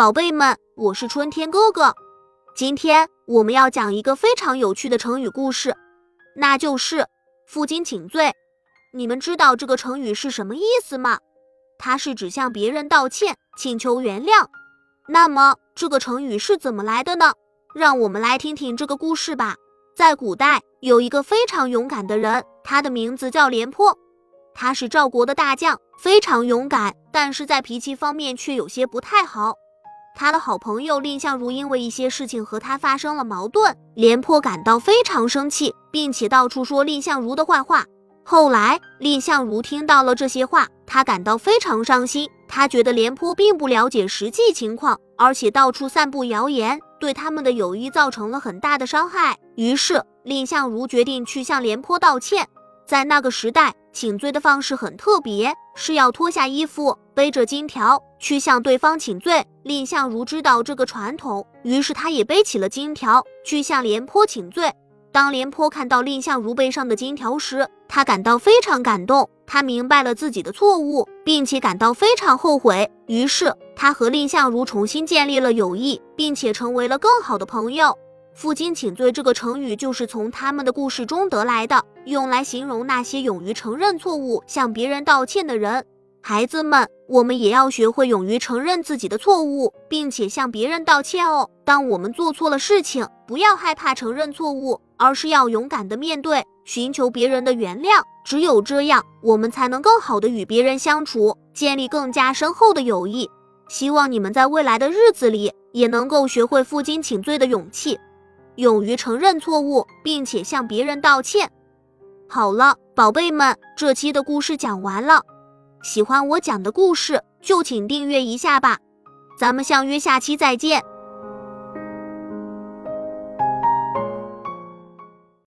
宝贝们，我是春天哥哥。今天我们要讲一个非常有趣的成语故事，那就是负荆请罪。你们知道这个成语是什么意思吗？它是指向别人道歉，请求原谅。那么这个成语是怎么来的呢？让我们来听听这个故事吧。在古代，有一个非常勇敢的人，他的名字叫廉颇。他是赵国的大将，非常勇敢，但是在脾气方面却有些不太好。他的好朋友蔺相如因为一些事情和他发生了矛盾，廉颇感到非常生气，并且到处说蔺相如的坏话。后来，蔺相如听到了这些话，他感到非常伤心。他觉得廉颇并不了解实际情况，而且到处散布谣言，对他们的友谊造成了很大的伤害。于是，蔺相如决定去向廉颇道歉。在那个时代，请罪的方式很特别，是要脱下衣服，背着金条去向对方请罪。蔺相如知道这个传统，于是他也背起了金条去向廉颇请罪。当廉颇看到蔺相如背上的金条时，他感到非常感动。他明白了自己的错误，并且感到非常后悔。于是，他和蔺相如重新建立了友谊，并且成为了更好的朋友。负荆请罪这个成语就是从他们的故事中得来的，用来形容那些勇于承认错误、向别人道歉的人。孩子们，我们也要学会勇于承认自己的错误，并且向别人道歉哦。当我们做错了事情，不要害怕承认错误，而是要勇敢的面对，寻求别人的原谅。只有这样，我们才能更好的与别人相处，建立更加深厚的友谊。希望你们在未来的日子里也能够学会负荆请罪的勇气。勇于承认错误，并且向别人道歉。好了，宝贝们，这期的故事讲完了。喜欢我讲的故事，就请订阅一下吧。咱们相约下期再见。